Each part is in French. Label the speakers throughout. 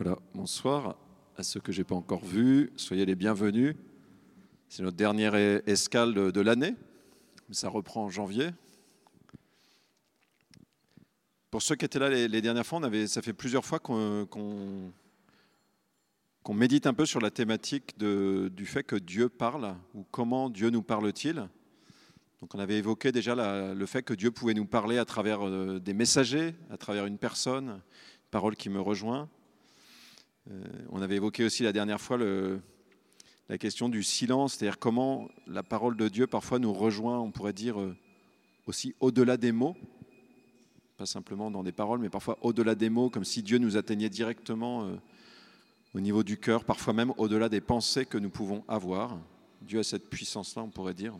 Speaker 1: Voilà, bonsoir à ceux que je n'ai pas encore vus. Soyez les bienvenus. C'est notre dernière escale de, l'année. Ça reprend en janvier. Pour ceux qui étaient là les, dernières fois, ça fait plusieurs fois qu'on médite un peu sur la thématique du fait que Dieu parle ou comment Dieu nous parle-t-il. Donc on avait évoqué déjà le fait que Dieu pouvait nous parler à travers euh, des messagers, à travers une personne, une parole qui me rejoint. Euh, on avait évoqué aussi la dernière fois la question du silence, c'est-à-dire comment la parole de Dieu parfois nous rejoint, on pourrait dire euh, aussi au-delà des mots, pas simplement dans des paroles, mais parfois au-delà des mots, comme si Dieu nous atteignait directement euh, au niveau du cœur, parfois même au-delà des pensées que nous pouvons avoir. Dieu a cette puissance-là, on pourrait dire.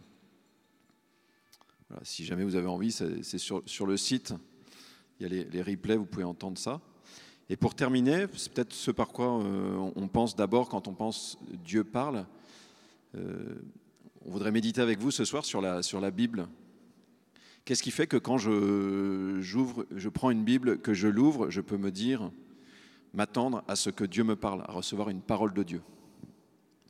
Speaker 1: si jamais vous avez envie, c'est sur, le site, il y a les, les replays, vous pouvez entendre ça. Et pour terminer, c'est peut-être ce par quoi euh, on pense d'abord quand on pense Dieu parle. Euh, on voudrait méditer avec vous ce soir sur la, sur la Bible. Qu'est-ce qui fait que quand je, j'ouvre, je prends une Bible, que je l'ouvre, je peux me dire, m'attendre à ce que Dieu me parle, à recevoir une parole de Dieu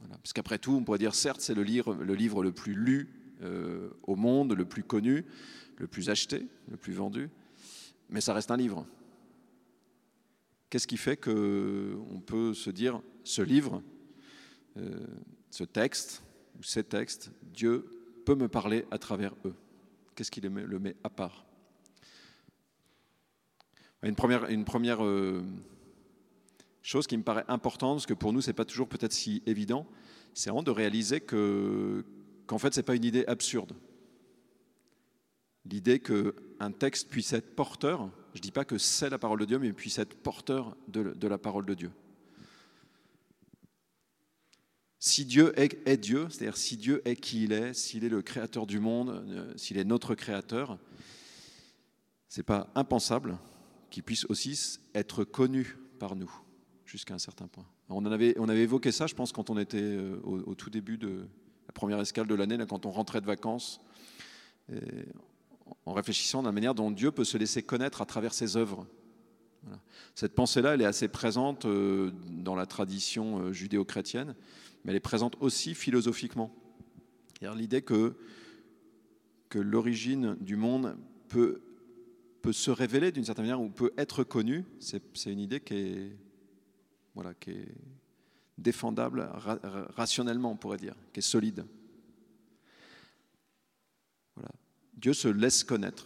Speaker 1: Parce qu'après tout, on pourrait dire, certes, c'est le livre le, plus lu euh, au monde, le plus connu, le plus acheté, le plus vendu, mais ça reste un livre. Qu'est-ce qui fait qu'on peut se dire, ce livre, euh, ce texte, ou ces textes, Dieu peut me parler à travers eux? Qu'est-ce qui le met, à part? Une première, euh, chose qui me paraît importante, parce que pour nous, ce n'est pas toujours peut-être si évident, c'est vraiment de réaliser que, qu'en fait, ce n'est pas une idée absurde. L'idée qu'un texte puisse être porteur, je ne dis pas que c'est la parole de Dieu, mais puisse être porteur de, la parole de Dieu. Si Dieu est, Dieu, c'est-à-dire si Dieu est qui il est, s'il est le créateur du monde, euh, s'il est notre créateur, ce n'est pas impensable qu'il puisse aussi être connu par nous jusqu'à un certain point. On, avait, on avait évoqué ça, je pense, quand on était euh, au, tout début de la première escale de l'année, quand on rentrait de vacances en réfléchissant à la manière dont Dieu peut se laisser connaître à travers ses œuvres. Cette pensée-là, elle est assez présente euh, dans la tradition euh, judéo-chrétienne, mais elle est présente aussi philosophiquement. L'idée que, que l'origine du monde peut, peut se révéler d'une certaine manière ou peut être connue, c'est une idée qui est, voilà, qui est défendable rationnellement, on pourrait dire, qui est solide. Dieu se laisse connaître.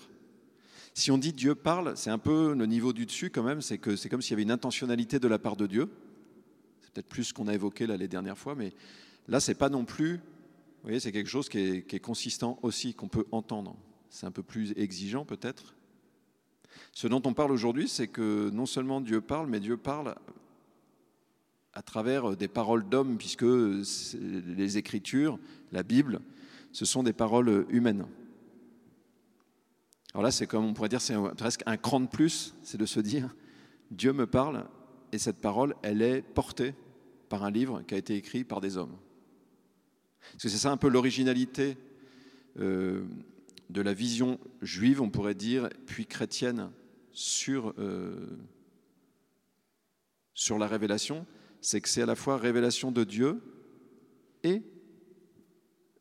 Speaker 1: Si on dit Dieu parle, c'est un peu le niveau du dessus quand même, c'est que c'est comme s'il y avait une intentionnalité de la part de Dieu. C'est peut-être plus ce qu'on a évoqué là les dernières fois, mais là c'est pas non plus. Vous voyez, c'est quelque chose qui est, qui est consistant aussi, qu'on peut entendre. C'est un peu plus exigeant peut-être. Ce dont on parle aujourd'hui, c'est que non seulement Dieu parle, mais Dieu parle à travers des paroles d'hommes, puisque les Écritures, la Bible, ce sont des paroles humaines. Alors là, c'est comme on pourrait dire, c'est presque un cran de plus, c'est de se dire, Dieu me parle et cette parole, elle est portée par un livre qui a été écrit par des hommes. C'est ça un peu l'originalité euh, de la vision juive, on pourrait dire, puis chrétienne sur, euh, sur la révélation, c'est que c'est à la fois révélation de Dieu et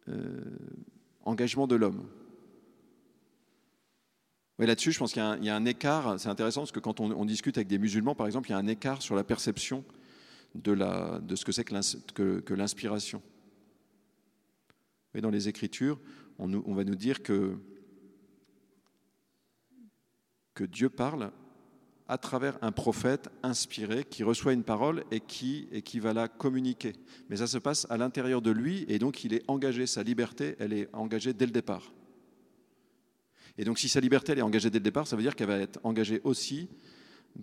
Speaker 1: euh, engagement de l'homme là-dessus, je pense qu'il y, a un écart. C'est intéressant parce que quand on, discute avec des musulmans, par exemple, il y a un écart sur la perception de, ce que c'est que l'inspiration. Dans les Écritures, on, va nous dire que, que Dieu parle à travers un prophète inspiré qui reçoit une parole et qui, et qui va la communiquer. Mais ça se passe à l'intérieur de lui et donc il est engagé, sa liberté, elle est engagée dès le départ. Et donc si sa liberté est engagée dès le départ, ça veut dire qu'elle va être engagée aussi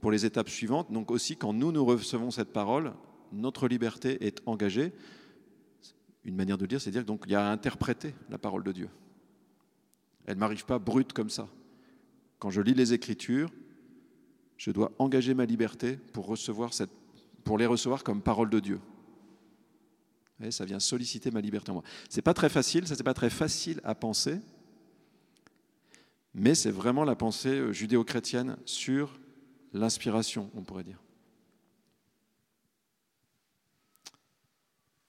Speaker 1: pour les étapes suivantes. Donc aussi quand nous, nous recevons cette parole, notre liberté est engagée. Une manière de dire, c'est dire qu'il y a à interpréter la parole de Dieu. Elle ne m'arrive pas brute comme ça. Quand je lis les Écritures, je dois engager ma liberté pour, recevoir pour les recevoir comme parole de Dieu. Ça vient solliciter ma liberté en moi. Ce n'est pas très facile, ça n'est pas très facile à penser, mais c'est vraiment la pensée euh, judéo-chrétienne sur l'inspiration, on pourrait dire.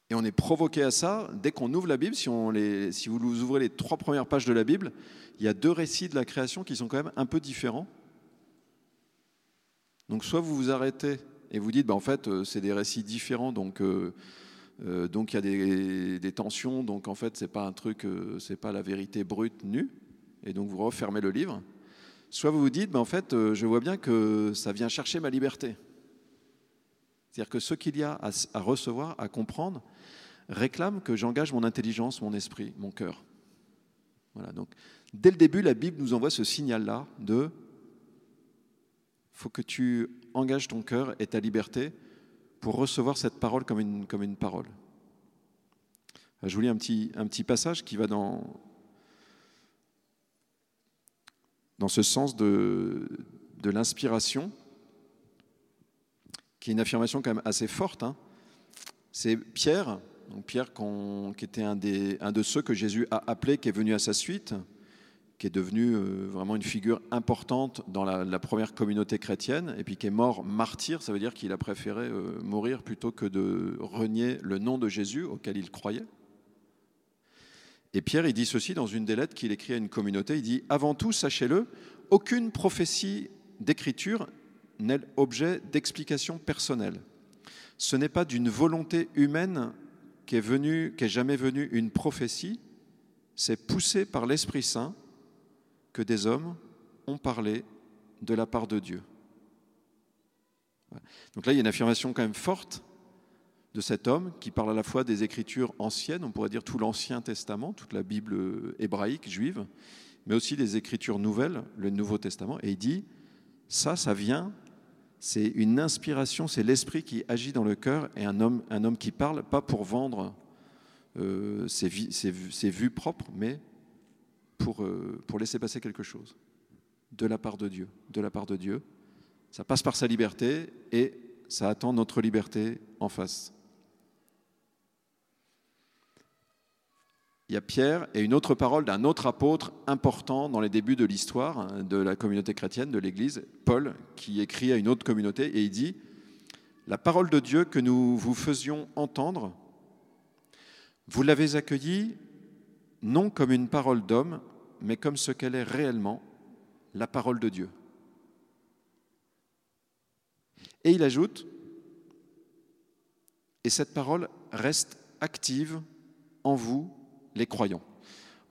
Speaker 1: Et on est provoqué à ça dès qu'on ouvre la Bible. Si, on les, si vous ouvrez les trois premières pages de la Bible, il y a deux récits de la création qui sont quand même un peu différents. Donc soit vous vous arrêtez et vous dites, bah, en fait, euh, c'est des récits différents, donc euh, donc il y a des, des, tensions, donc en fait, c'est pas un truc, c'est pas la vérité brute nue, et donc vous refermez le livre. Soit vous vous dites, bah, en fait, je vois bien que ça vient chercher ma liberté. C'est-à-dire que ce qu'il y a à recevoir, à comprendre, réclame que j'engage mon intelligence, mon esprit, mon cœur. Voilà, donc dès le début, la Bible nous envoie ce signal-là de faut que tu engages ton cœur et ta liberté pour recevoir cette parole comme une, comme une parole. Je vous lis un petit, un petit passage qui va dans, dans ce sens de, l'inspiration, qui est une affirmation quand même assez forte. Hein. C'est Pierre, donc Pierre qui était un de ceux que Jésus a appelé, qui est venu à sa suite, qui est devenu euh, vraiment une figure importante dans la, première communauté chrétienne, et puis qui est mort martyr, ça veut dire qu'il a préféré euh, mourir plutôt que de renier le nom de Jésus auquel il croyait. Et Pierre, il dit ceci dans une des lettres qu'il écrit à une communauté, il dit, Avant tout, sachez-le, aucune prophétie d'écriture n'est objet d'explication personnelle. Ce n'est pas d'une volonté humaine qu'est venue, qu'est jamais venue une prophétie, c'est poussé par l'Esprit Saint que des hommes ont parlé de la part de Dieu. Donc là, il y a une affirmation quand même forte de cet homme qui parle à la fois des écritures anciennes, on pourrait dire tout l'Ancien Testament, toute la Bible hébraïque, juive, mais aussi des écritures nouvelles, le Nouveau Testament, et il dit, ça, ça vient, c'est une inspiration, c'est l'esprit qui agit dans le cœur, et un homme, qui parle, pas pour vendre euh, ses vues propres, mais pour, euh, pour laisser passer quelque chose de la part de Dieu. De la part de Dieu. Ça passe par sa liberté et ça attend notre liberté en face. Il y a Pierre et une autre parole d'un autre apôtre important dans les débuts de l'histoire hein, de la communauté chrétienne, de l'Église, Paul, qui écrit à une autre communauté et il dit, La parole de Dieu que nous vous faisions entendre, vous l'avez accueillie non comme une parole d'homme, mais comme ce qu'elle est réellement, la parole de Dieu. Et il ajoute, et cette parole reste active en vous, les croyants.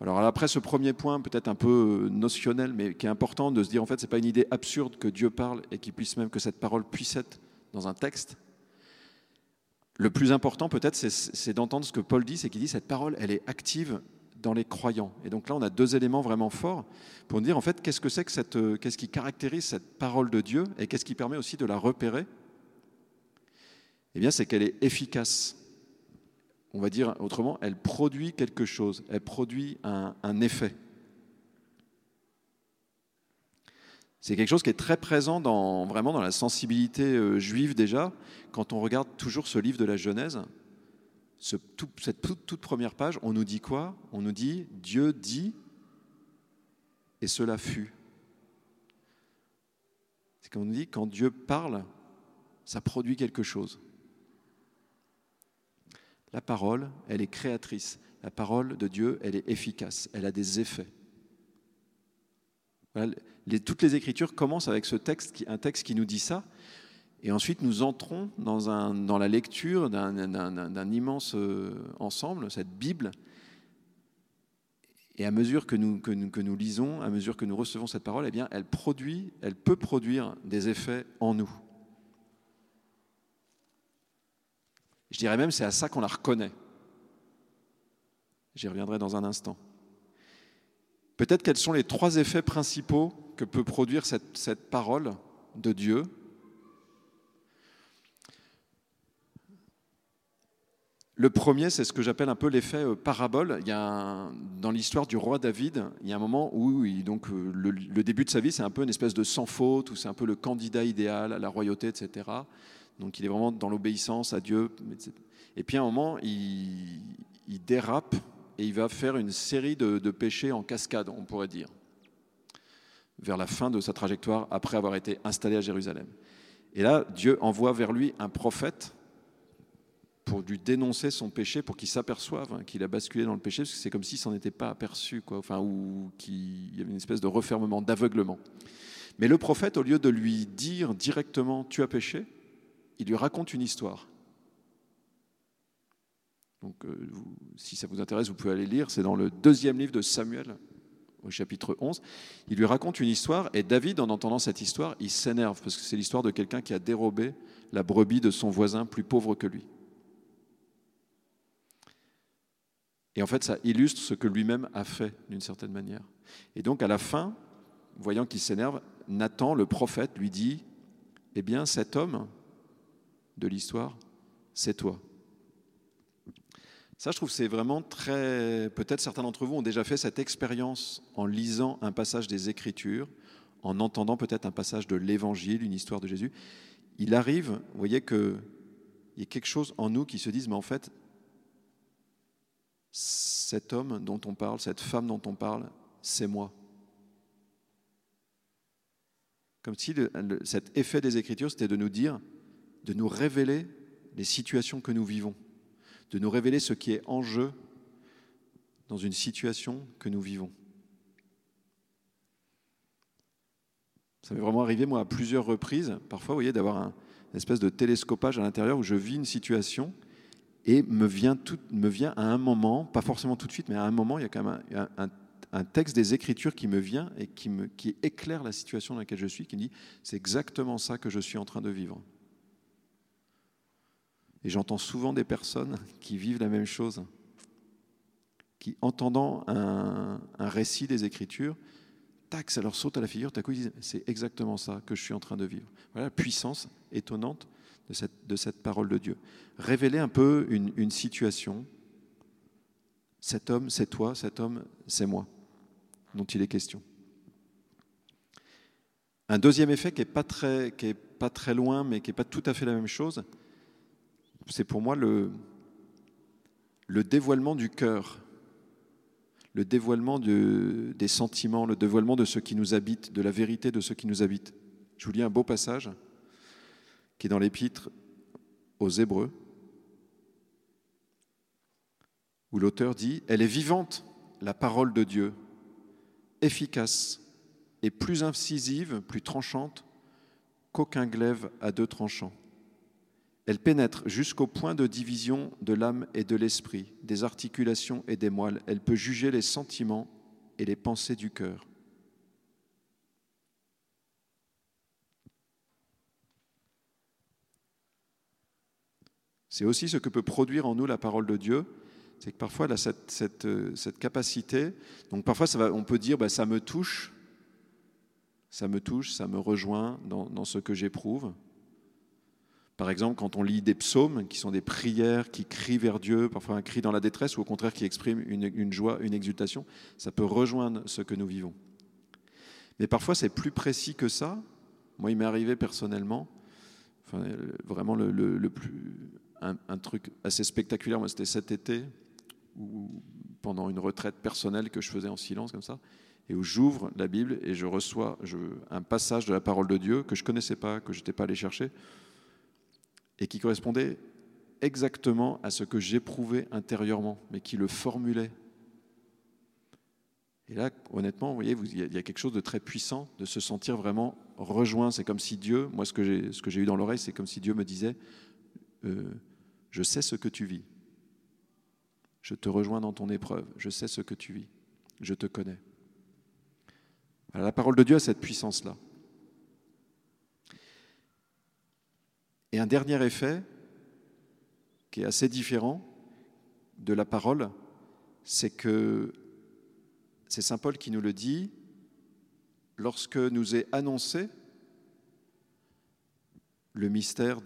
Speaker 1: Alors après ce premier point, peut-être un peu notionnel, mais qui est important de se dire en fait, c'est pas une idée absurde que Dieu parle et qu'il puisse même que cette parole puisse être dans un texte. Le plus important peut-être, c'est d'entendre ce que Paul dit, c'est qu'il dit cette parole, elle est active dans les croyants. Et donc là, on a deux éléments vraiment forts pour dire en fait qu'est-ce que c'est que cette, euh, qu'est-ce qui caractérise cette parole de Dieu et qu'est-ce qui permet aussi de la repérer? Eh bien, c'est qu'elle est efficace. On va dire autrement, elle produit quelque chose, elle produit un, effet. C'est quelque chose qui est très présent dans, vraiment dans la sensibilité euh, juive déjà, quand on regarde toujours ce livre de la Genèse cette toute, première page, on nous dit quoi? On nous dit Dieu dit et cela fut. C'est comme on nous dit quand Dieu parle, ça produit quelque chose. La parole, elle est créatrice. La parole de Dieu, elle est efficace. Elle a des effets. toutes les Écritures commencent avec ce texte, un texte qui nous dit ça. Et ensuite, nous entrons dans, la lecture d'un immense euh, ensemble, cette Bible. Et à mesure que nous, que, nous, que nous, lisons, à mesure que nous recevons cette parole, eh bien, elle produit, elle peut produire des effets en nous. Je dirais même, c'est à ça qu'on la reconnaît. J'y reviendrai dans un instant. Peut-être quels sont les trois effets principaux que peut produire cette, parole de Dieu Le premier, c'est ce que j'appelle un peu l'effet euh, parabole. Il y a dans l'histoire du roi David, il y a un moment où donc, euh, le, début de sa vie, c'est un peu une espèce de sans faute, où c'est un peu le candidat idéal à la royauté, etc. Donc il est vraiment dans l'obéissance à Dieu. Et puis à un moment, il, dérape et il va faire une série de, péchés en cascade, on pourrait dire, vers la fin de sa trajectoire après avoir été installé à Jérusalem. Et là, Dieu envoie vers lui un prophète pour lui dénoncer son péché, pour qu'il s'aperçoive hein, qu'il a basculé dans le péché, parce que c'est comme s'il s'en était pas aperçu, quoi, enfin, ou qu'il y avait une espèce de refermement, d'aveuglement. Mais le prophète, au lieu de lui dire directement tu as péché, il lui raconte une histoire. Donc, euh, si ça vous intéresse, vous pouvez aller lire. C'est dans le deuxième livre de Samuel, au chapitre 11. Il lui raconte une histoire et David, en entendant cette histoire, il s'énerve parce que c'est l'histoire de quelqu'un qui a dérobé la brebis de son voisin plus pauvre que lui. Et en fait, ça illustre ce que lui-même a fait d'une certaine manière. Et donc, à la fin, voyant qu'il s'énerve, Nathan, le prophète, lui dit Eh bien, cet homme de l'histoire, c'est toi. Ça, je trouve, c'est vraiment très. Peut-être certains d'entre vous ont déjà fait cette expérience en lisant un passage des Écritures, en entendant peut-être un passage de l'Évangile, une histoire de Jésus. Il arrive, vous voyez, qu'il y a quelque chose en nous qui se dise, mais en fait, cet homme dont on parle, cette femme dont on parle, c'est moi. Comme si cet effet des Écritures, c'était de nous dire, de nous révéler les situations que nous vivons de nous révéler ce qui est en jeu dans une situation que nous vivons. Ça m'est vraiment arrivé, moi, à plusieurs reprises, parfois, vous voyez, d'avoir un, une espèce de télescopage à l'intérieur où je vis une situation et me vient, tout, me vient à un moment, pas forcément tout de suite, mais à un moment, il y a quand même un, un, texte des Écritures qui me vient et qui, me, qui éclaire la situation dans laquelle je suis, qui me dit, c'est exactement ça que je suis en train de vivre. Et j'entends souvent des personnes qui vivent la même chose, qui, entendant un, récit des Écritures, tac, ça leur saute à la figure, coup ils disent c'est exactement ça que je suis en train de vivre. Voilà la puissance étonnante de cette, parole de Dieu. Révéler un peu une, situation. Cet homme, c'est toi, cet homme, c'est moi, dont il est question. Un deuxième effet qui n'est pas, pas très loin, mais qui n'est pas tout à fait la même chose, c'est pour moi le, le dévoilement du cœur, le dévoilement de, des sentiments, le dévoilement de ce qui nous habite, de la vérité de ce qui nous habite. Je vous lis un beau passage qui est dans l'épître aux Hébreux, où l'auteur dit, Elle est vivante, la parole de Dieu, efficace et plus incisive, plus tranchante qu'aucun glaive à deux tranchants elle pénètre jusqu'au point de division de l'âme et de l'esprit, des articulations et des moelles. Elle peut juger les sentiments et les pensées du cœur. C'est aussi ce que peut produire en nous la parole de Dieu, c'est que parfois elle a cette, cette, capacité. Donc parfois on peut dire bah, ça me touche, ça me touche, ça me rejoint dans ce que j'éprouve. Par exemple, quand on lit des psaumes, qui sont des prières qui crient vers Dieu, parfois un cri dans la détresse, ou au contraire qui expriment une, joie, une exultation, ça peut rejoindre ce que nous vivons. Mais parfois, c'est plus précis que ça. Moi, il m'est arrivé personnellement, enfin, vraiment le, plus, un, truc assez spectaculaire, moi, c'était cet été, où, pendant une retraite personnelle que je faisais en silence comme ça, et où j'ouvre la Bible et je reçois un passage de la parole de Dieu que je ne connaissais pas, que je n'étais pas allé chercher et qui correspondait exactement à ce que j'éprouvais intérieurement, mais qui le formulait. Et là, honnêtement, vous voyez, il y a quelque chose de très puissant de se sentir vraiment rejoint. C'est comme si Dieu, moi, ce que j'ai eu dans l'oreille, c'est comme si Dieu me disait euh, Je sais ce que tu vis. Je te rejoins dans ton épreuve. Je sais ce que tu vis. Je te connais. la parole de Dieu a cette puissance-là. Et un dernier effet, qui est assez différent de la parole, c'est que c'est Saint Paul qui nous le dit, lorsque nous est annoncé le mystère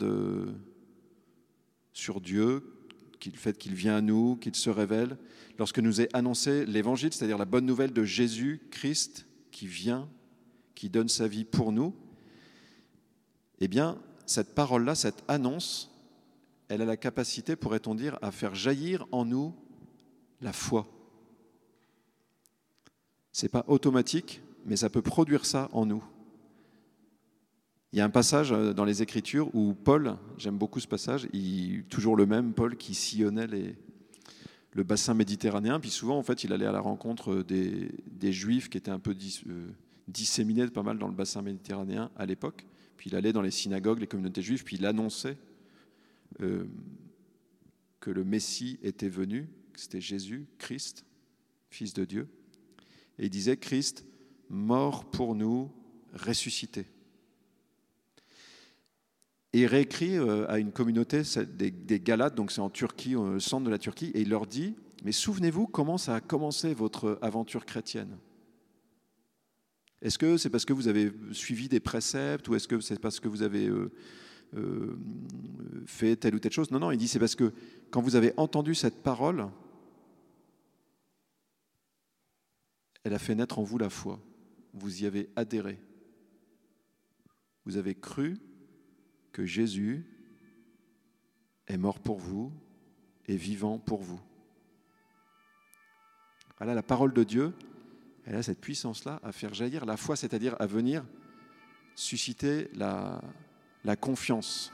Speaker 1: sur Dieu, le fait qu'il vient à nous, qu'il se révèle, lorsque nous est annoncé l'évangile, c'est-à-dire la bonne nouvelle de Jésus Christ qui vient, qui donne sa vie pour nous, eh bien, cette parole-là, cette annonce, elle a la capacité, pourrait-on dire, à faire jaillir en nous la foi. Ce n'est pas automatique, mais ça peut produire ça en nous. Il y a un passage dans les Écritures où Paul, j'aime beaucoup ce passage, toujours le même, Paul qui sillonnait le bassin méditerranéen, puis souvent en fait il allait à la rencontre des, des Juifs qui étaient un peu disséminés pas mal dans le bassin méditerranéen à l'époque, puis il allait dans les synagogues, les communautés juives, puis il annonçait euh, que le Messie était venu, que c'était Jésus, Christ, Fils de Dieu. Et il disait, Christ, mort pour nous, ressuscité. Et il réécrit euh, à une communauté des, des Galates, donc c'est en Turquie, au centre de la Turquie, et il leur dit, mais souvenez-vous comment ça a commencé votre aventure chrétienne? Est-ce que c'est parce que vous avez suivi des préceptes ou est-ce que c'est parce que vous avez euh, euh, fait telle ou telle chose? Non, non, il dit c'est parce que quand vous avez entendu cette parole, elle a fait naître en vous la foi. Vous y avez adhéré. Vous avez cru que Jésus est mort pour vous et vivant pour vous. Voilà la parole de Dieu. Elle a cette puissance-là à faire jaillir la foi, c'est-à-dire à venir susciter la, confiance.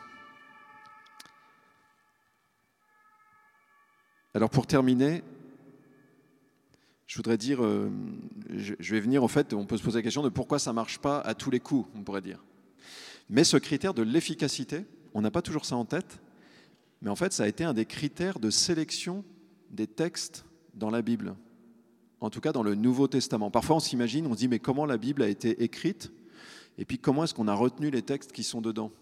Speaker 1: Alors pour terminer, je voudrais dire, euh, je vais venir en fait, on peut se poser la question de pourquoi ça ne marche pas à tous les coups, on pourrait dire. Mais ce critère de l'efficacité, on n'a pas toujours ça en tête, mais en fait ça a été un des critères de sélection des textes dans la Bible, en tout cas dans le Nouveau Testament. Parfois on s'imagine, on se dit mais comment la Bible a été écrite et puis comment est-ce qu'on a retenu les textes qui sont dedans?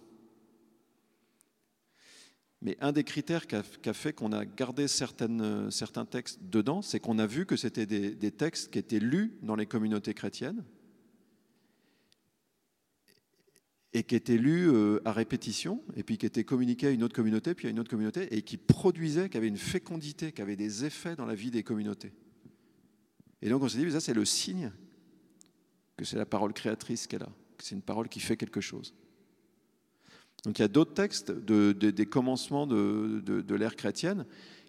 Speaker 1: Mais un des critères qui a, fait qu'on a gardé certains textes dedans, c'est qu'on a vu que c'était des, textes qui étaient lus dans les communautés chrétiennes et qui étaient lus euh, à répétition, et puis qui étaient communiqués à une autre communauté, puis à une autre communauté, et qui produisaient, qui avaient une fécondité, qui avaient des effets dans la vie des communautés. Et donc on s'est dit, ça c'est le signe que c'est la parole créatrice qu'elle a c'est une parole qui fait quelque chose. Donc il y a d'autres textes des commencements de, l'ère chrétienne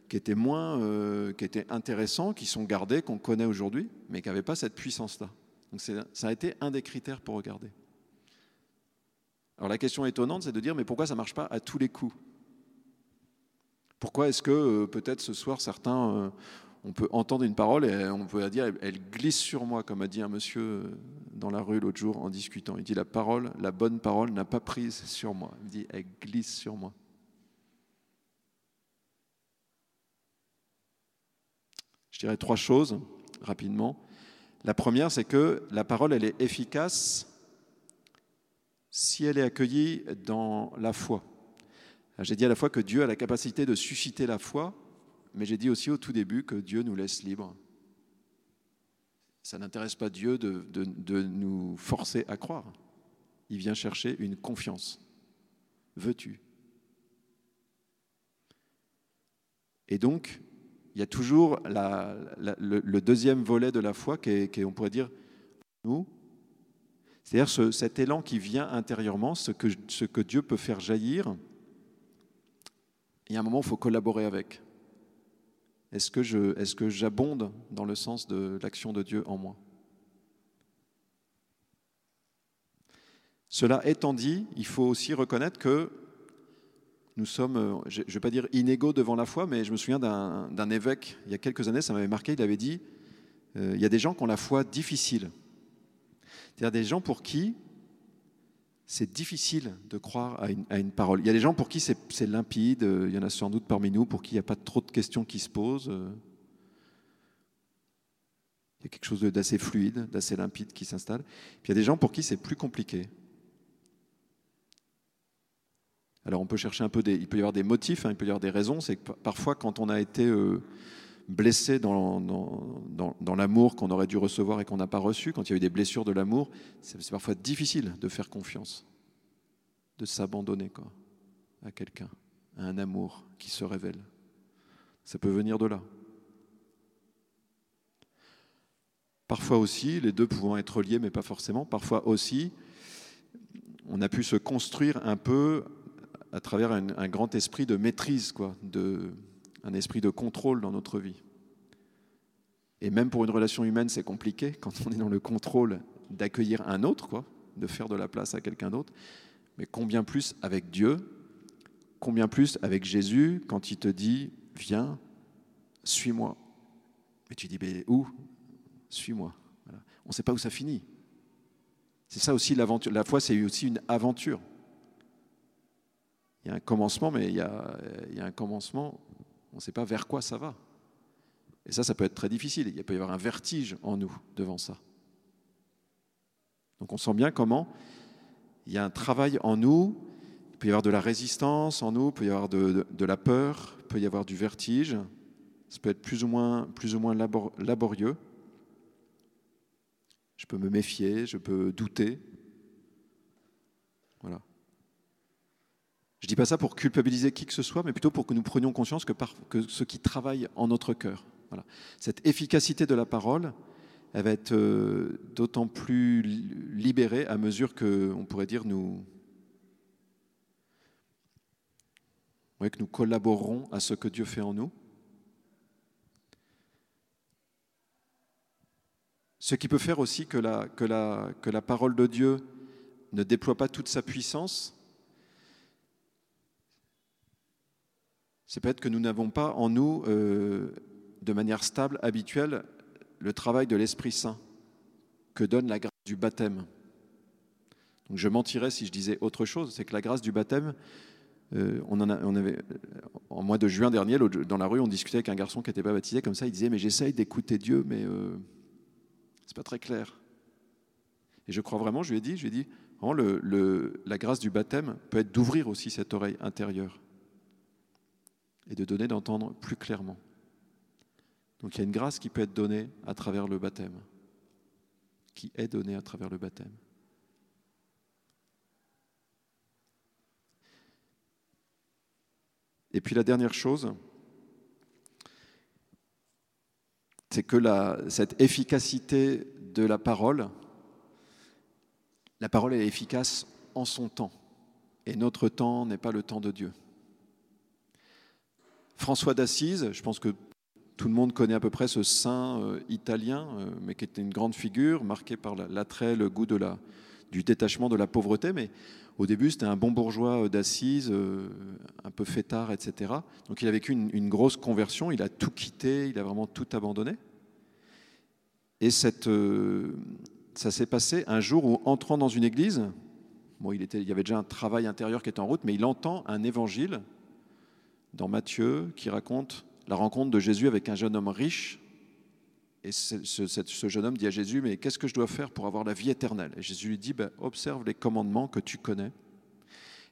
Speaker 1: qui étaient moins, euh, qui étaient intéressants, qui sont gardés, qu'on connaît aujourd'hui, mais qui n'avaient pas cette puissance-là. Donc ça a été un des critères pour regarder. Alors la question étonnante, c'est de dire, mais pourquoi ça ne marche pas à tous les coups? Pourquoi est-ce que euh, peut-être ce soir certains euh, on peut entendre une parole et on peut dire elle glisse sur moi, comme a dit un monsieur dans la rue l'autre jour en discutant. Il dit la parole, la bonne parole n'a pas prise sur moi. Il dit elle glisse sur moi. Je dirais trois choses rapidement. La première, c'est que la parole, elle est efficace si elle est accueillie dans la foi. J'ai dit à la fois que Dieu a la capacité de susciter la foi, mais j'ai dit aussi au tout début que Dieu nous laisse libres. Ça n'intéresse pas Dieu de, de, nous forcer à croire. Il vient chercher une confiance. Veux-tu? Et donc, il y a toujours le, deuxième volet de la foi qui est, on pourrait dire, nous. C'est-à-dire ce, cet élan qui vient intérieurement, ce que, ce que Dieu peut faire jaillir. Il y a un moment, il faut collaborer avec. Est-ce que, je, est-ce que j'abonde dans le sens de l'action de Dieu en moi Cela étant dit, il faut aussi reconnaître que nous sommes, je ne vais pas dire inégaux devant la foi, mais je me souviens d'un, évêque, il y a quelques années, ça m'avait marqué, il avait dit, euh, il y a des gens qui ont la foi difficile. C'est-à-dire des gens pour qui c'est difficile de croire à une, parole. Il y a des gens pour qui c'est limpide, il y en a sans doute parmi nous pour qui il n'y a pas trop de questions qui se posent. Il y a quelque chose d'assez fluide, d'assez limpide qui s'installe. Il y a des gens pour qui c'est plus compliqué. Alors on peut chercher un peu des, il peut y avoir des motifs, hein, il peut y avoir des raisons. C'est que parfois quand on a été euh, blessé dans, dans, l'amour qu'on aurait dû recevoir et qu'on n'a pas reçu, quand il y a eu des blessures de l'amour, c'est parfois difficile de faire confiance, de s'abandonner à quelqu'un, à un amour qui se révèle. Ça peut venir de là. Parfois aussi, les deux pouvant être liés, mais pas forcément, parfois aussi, on a pu se construire un peu à travers un, un grand esprit de maîtrise, quoi, de, un esprit de contrôle dans notre vie. Et même pour une relation humaine, c'est compliqué quand on est dans le contrôle d'accueillir un autre, quoi, de faire de la place à quelqu'un d'autre. Mais combien plus avec Dieu Combien plus avec Jésus quand il te dit Viens, suis-moi Et tu dis Mais où? Suis-moi. On ne sait pas où ça finit. C'est ça aussi l'aventure. La foi, c'est aussi une aventure. Il y a un commencement, mais il y a, il y a un commencement, on ne sait pas vers quoi ça va. Et ça, ça peut être très difficile. Il peut y avoir un vertige en nous devant ça. Donc on sent bien comment il y a un travail en nous, il peut y avoir de la résistance en nous, il peut y avoir de, la peur, il peut y avoir du vertige, ça peut être plus ou moins, plus ou moins laborieux. Je peux me méfier, je peux douter. Voilà. Je ne dis pas ça pour culpabiliser qui que ce soit, mais plutôt pour que nous prenions conscience que, par, que ce qui travaille en notre cœur, cette efficacité de la parole, elle va être euh, d'autant plus libérée à mesure que, on pourrait dire, nous, que nous collaborerons à ce que Dieu fait en nous. Ce qui peut faire aussi que la, que la, que la parole de Dieu ne déploie pas toute sa puissance, c'est peut-être que nous n'avons pas en nous, euh, de manière stable, habituelle, le travail de l'Esprit Saint que donne la grâce du baptême. Donc je mentirais si je disais autre chose, c'est que la grâce du baptême, euh, en mois de juin dernier, dans la rue, on discutait avec un garçon qui n'était pas baptisé, comme ça, il disait, mais j'essaye d'écouter Dieu, mais euh, c'est pas très clair. Et je crois vraiment, je lui ai dit, je lui ai dit, la grâce du baptême peut être d'ouvrir aussi cette oreille intérieure et de donner d'entendre plus clairement. Donc il y a une grâce qui peut être donnée à travers le baptême, qui est donnée à travers le baptême. Et puis la dernière chose, c'est que cette efficacité de la parole, la parole est efficace en son temps, et notre temps n'est pas le temps de Dieu. François d'Assise, je pense que tout le monde connaît à peu près ce saint euh, italien, euh, mais qui était une grande figure, marqué par l'attrait, le goût de la, du détachement de la pauvreté. Mais au début, c'était un bon bourgeois euh, d'Assise, un peu fêtard, etc. Donc il a vécu une, grosse conversion, il a tout quitté, il a vraiment tout abandonné. Et cette, ça s'est passé un jour où, entrant dans une église, bon, il, était, il y avait déjà un travail intérieur qui était en route, mais il entend un évangile dans Matthieu qui raconte la rencontre de Jésus avec un jeune homme riche. Et ce, jeune homme dit à Jésus, mais qu'est-ce que je dois faire pour avoir la vie éternelle? Et Jésus lui dit, ben, observe les commandements que tu connais.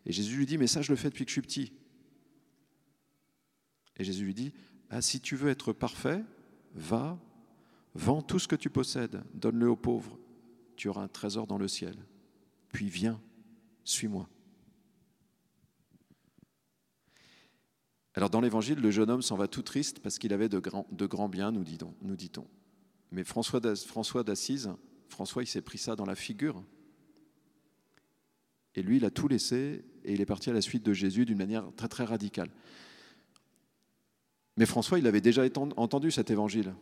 Speaker 1: Et Jésus lui dit, mais ça, je le fais depuis que je suis petit. Et Jésus lui dit, ah, si tu veux être parfait, va, vends tout ce que tu possèdes, donne-le aux pauvres, tu auras un trésor dans le ciel. Puis viens, suis-moi. Alors dans l'évangile, le jeune homme s'en va tout triste parce qu'il avait de grands, biens, nous dit-on. Mais François d'Assise, François, il s'est pris ça dans la figure. Et lui, il a tout laissé et il est parti à la suite de Jésus d'une manière très très radicale. Mais François, il avait déjà entendu cet évangile.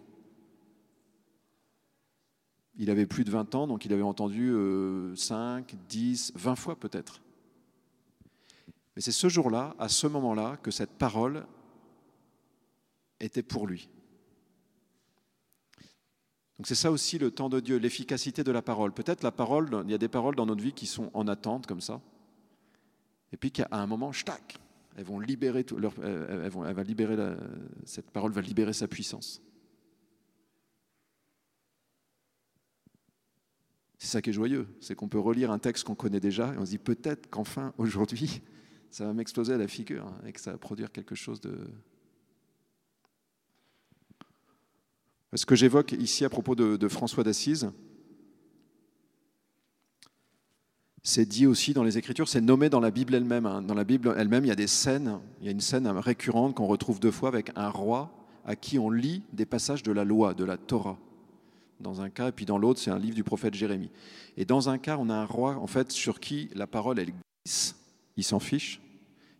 Speaker 1: Il avait plus de 20 ans, donc il avait entendu 5, 10, 20 fois peut-être. Mais c'est ce jour-là, à ce moment-là, que cette parole était pour lui. Donc c'est ça aussi le temps de Dieu, l'efficacité de la parole. Peut-être la parole, il y a des paroles dans notre vie qui sont en attente comme ça, et puis qu'à un moment, tac, elles vont libérer leur, elles vont, libérer cette parole va libérer sa puissance. C'est ça qui est joyeux, c'est qu'on peut relire un texte qu'on connaît déjà et on se dit peut-être qu'enfin aujourd'hui ça va m'exploser à la figure hein, et que ça va produire quelque chose de... Ce que j'évoque ici à propos de, François d'Assise, c'est dit aussi dans les Écritures, c'est nommé dans la Bible elle-même. Hein. Dans la Bible elle-même, il y a des scènes, il y a une scène récurrente qu'on retrouve deux fois avec un roi à qui on lit des passages de la loi, de la Torah. Dans un cas, et puis dans l'autre, c'est un livre du prophète Jérémie. Et dans un cas, on a un roi, en fait, sur qui la parole, elle glisse. Il s'en fiche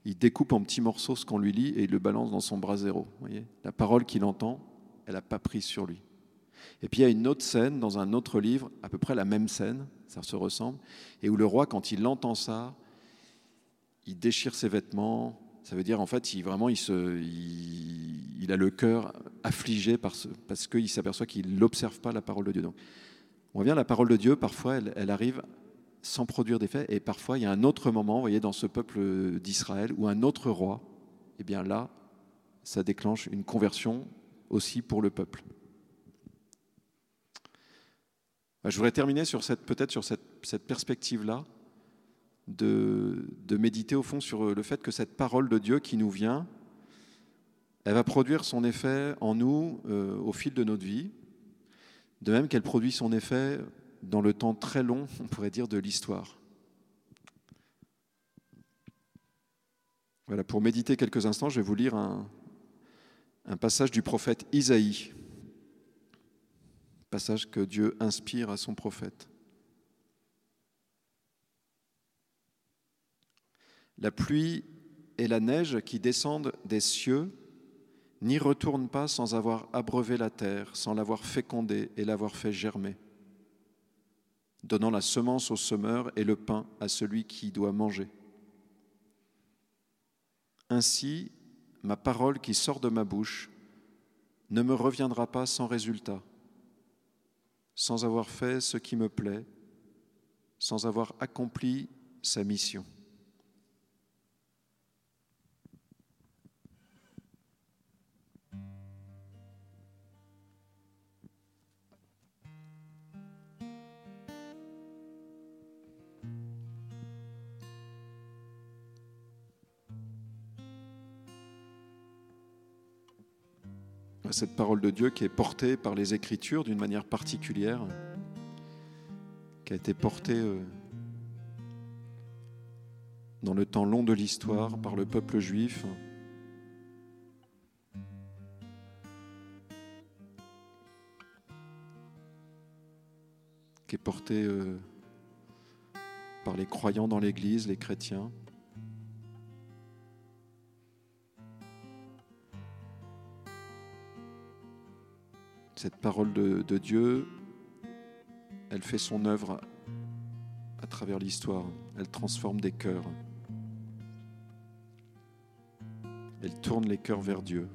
Speaker 1: il découpe en petits morceaux ce qu'on lui lit et il le balance dans son bras zéro. la parole qu'il entend, elle n'a pas prise sur lui. Et puis il y a une autre scène dans un autre livre, à peu près la même scène, ça se ressemble, et où le roi, quand il entend ça, il déchire ses vêtements. Ça veut dire en fait, il, vraiment, il, a le cœur affligé parce, qu'il s'aperçoit qu'il n'observe pas la parole de Dieu. Donc, on revient à la parole de Dieu, parfois elle arrive sans produire d'effet, et parfois il y a un autre moment, vous voyez, dans ce peuple d'Israël, où un autre roi, eh bien là, ça déclenche une conversion aussi pour le peuple. Bah, je voudrais terminer sur cette, peut-être sur cette, cette perspective-là, de, de, méditer au fond sur le fait que cette parole de Dieu qui nous vient, elle va produire son effet en nous euh, au fil de notre vie, de même qu'elle produit son effet dans le temps très long, on pourrait dire, de l'histoire. Voilà, pour méditer quelques instants, je vais vous lire un, passage du prophète Isaïe, passage que Dieu inspire à son prophète. La pluie et la neige qui descendent des cieux n'y retournent pas sans avoir abreuvé la terre, sans l'avoir fécondée et l'avoir fait germer, donnant la semence au semeur et le pain à celui qui doit manger. Ainsi, ma parole qui sort de ma bouche ne me reviendra pas sans résultat, sans avoir fait ce qui me plaît, sans avoir accompli sa mission. Cette parole de Dieu qui est portée par les Écritures d'une manière particulière, qui a été portée euh, dans le temps long de l'histoire par le peuple juif. qui est portée euh, par les croyants dans l'Église, les chrétiens. Cette parole de, Dieu, elle fait son œuvre à travers l'histoire. Elle transforme des cœurs. Elle tourne les cœurs vers Dieu.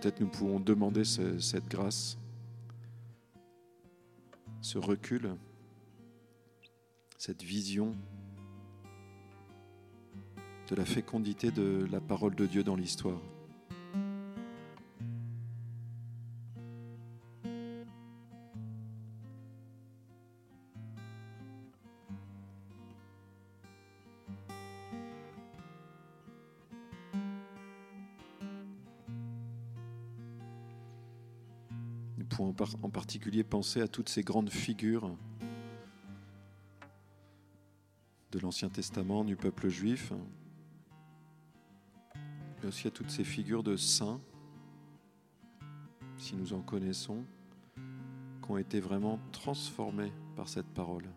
Speaker 1: Peut-être nous pouvons demander cette grâce, ce recul, cette vision de la fécondité de la parole de Dieu dans l'histoire. En particulier penser à toutes ces grandes figures de l'Ancien Testament, du peuple juif, mais aussi à toutes ces figures de saints, si nous en connaissons, qui ont été vraiment transformés par cette parole.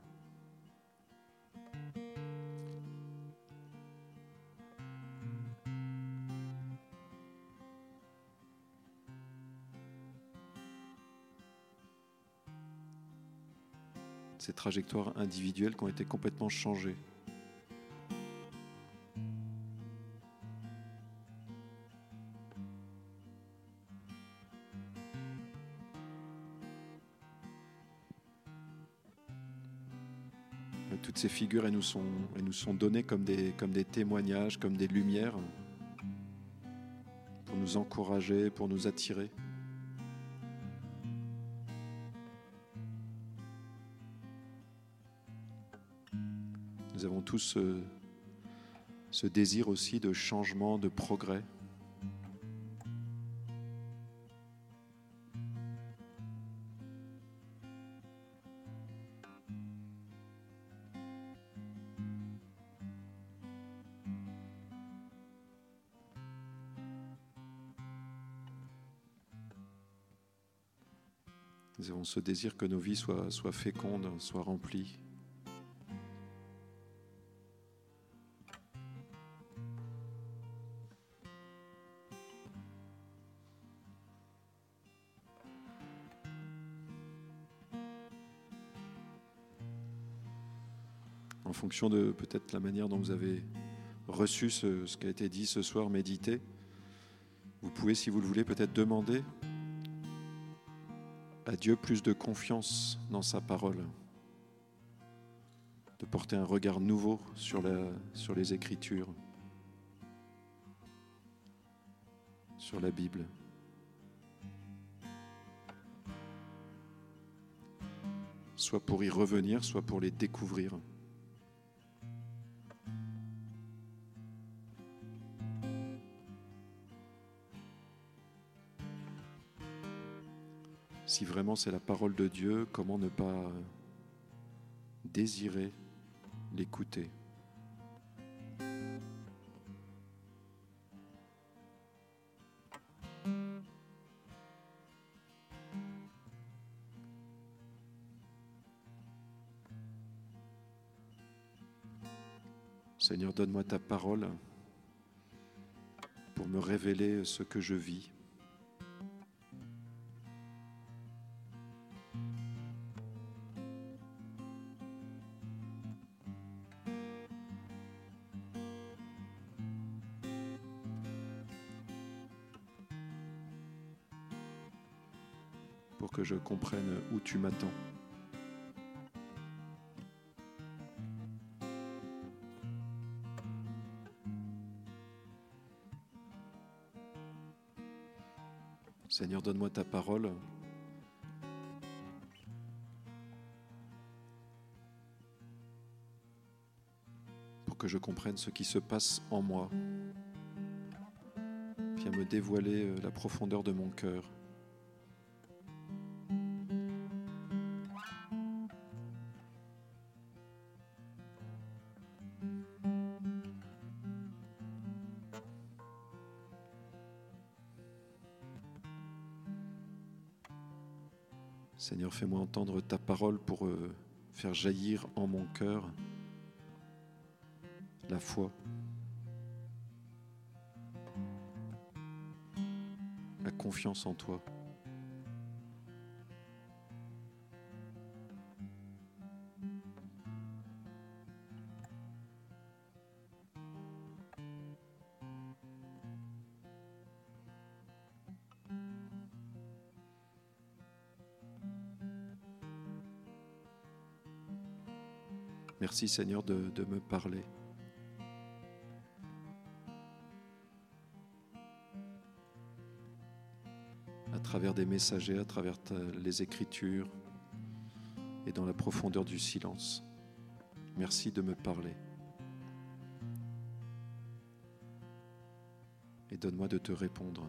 Speaker 1: Ces trajectoires individuelles qui ont été complètement changées. Toutes ces figures, elles nous sont, nous sont données comme des, comme des témoignages, comme des lumières, pour nous encourager, pour nous attirer. nous avons tous euh, ce, désir aussi de changement, de progrès. Nous avons ce désir que nos vies soient fécondes, soient remplies. De peut-être la manière dont vous avez reçu ce, qui a été dit ce soir, médité, vous pouvez, si vous le voulez, peut-être demander à Dieu plus de confiance dans sa parole, de porter un regard nouveau sur les Écritures, sur la Bible. Soit pour y revenir, soit pour les découvrir. Si vraiment c'est la parole de Dieu, comment ne pas désirer l'écouter? Seigneur, donne-moi ta parole pour me révéler ce que je vis. Pour que je comprenne où tu m'attends. Seigneur, donne-moi ta parole. Pour que je comprenne ce qui se passe en moi. Viens me dévoiler euh, la profondeur de mon cœur. Fais-moi entendre ta parole pour euh, faire jaillir en mon cœur la foi, la confiance en toi. Merci Seigneur de, me parler. À travers des messagers, à travers les Écritures et dans la profondeur du silence. Merci de me parler. Et donne-moi de te répondre.